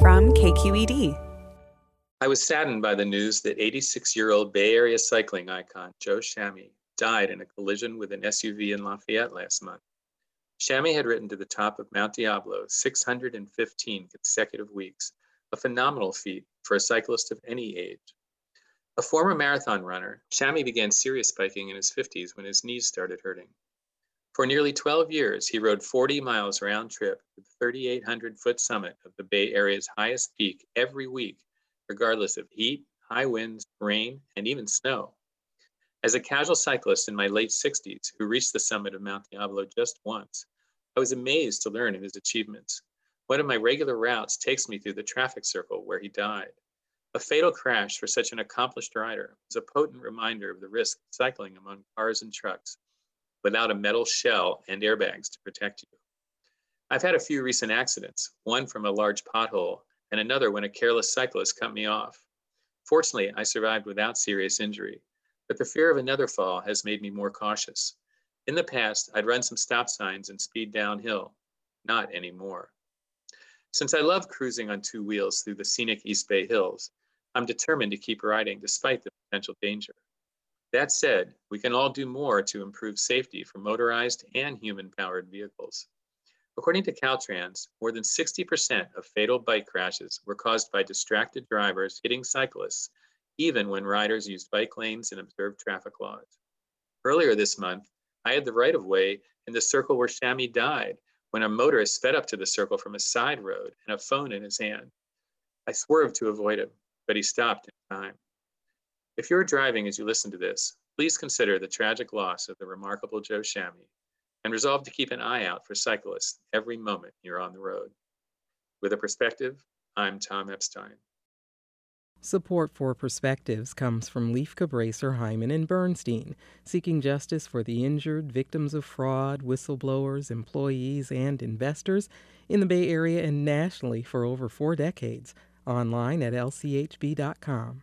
from KQED. I was saddened by the news that 86 year old Bay Area cycling icon Joe Shamy died in a collision with an SUV in Lafayette last month. Shamy had ridden to the top of Mount Diablo 615 consecutive weeks, a phenomenal feat for a cyclist of any age. A former marathon runner, Shamy began serious biking in his 50s when his knees started hurting. For nearly 12 years, he rode 40 miles round trip to the 3,800 foot summit of the Bay Area's highest peak every week, regardless of heat, high winds, rain, and even snow. As a casual cyclist in my late 60s who reached the summit of Mount Diablo just once, I was amazed to learn of his achievements. One of my regular routes takes me through the traffic circle where he died. A fatal crash for such an accomplished rider was a potent reminder of the risk of cycling among cars and trucks without a metal shell and airbags to protect you. I've had a few recent accidents, one from a large pothole and another when a careless cyclist cut me off. Fortunately, I survived without serious injury, but the fear of another fall has made me more cautious. In the past, I'd run some stop signs and speed downhill. Not anymore. Since I love cruising on two wheels through the scenic East Bay Hills, I'm determined to keep riding despite the potential danger. That said, we can all do more to improve safety for motorized and human powered vehicles. According to Caltrans, more than 60% of fatal bike crashes were caused by distracted drivers hitting cyclists, even when riders used bike lanes and observed traffic laws. Earlier this month, I had the right of way in the circle where Shamy died when a motorist sped up to the circle from a side road and a phone in his hand. I swerved to avoid him, but he stopped in time. If you're driving as you listen to this, please consider the tragic loss of the remarkable Joe Shamy and resolve to keep an eye out for cyclists every moment you're on the road. With a perspective, I'm Tom Epstein. Support for Perspectives comes from Lieff Cabraser, Heimann, and Bernstein, seeking justice for the injured, victims of fraud, whistleblowers, employees, and investors in the Bay Area and nationally for over four decades. Online at lchb.com.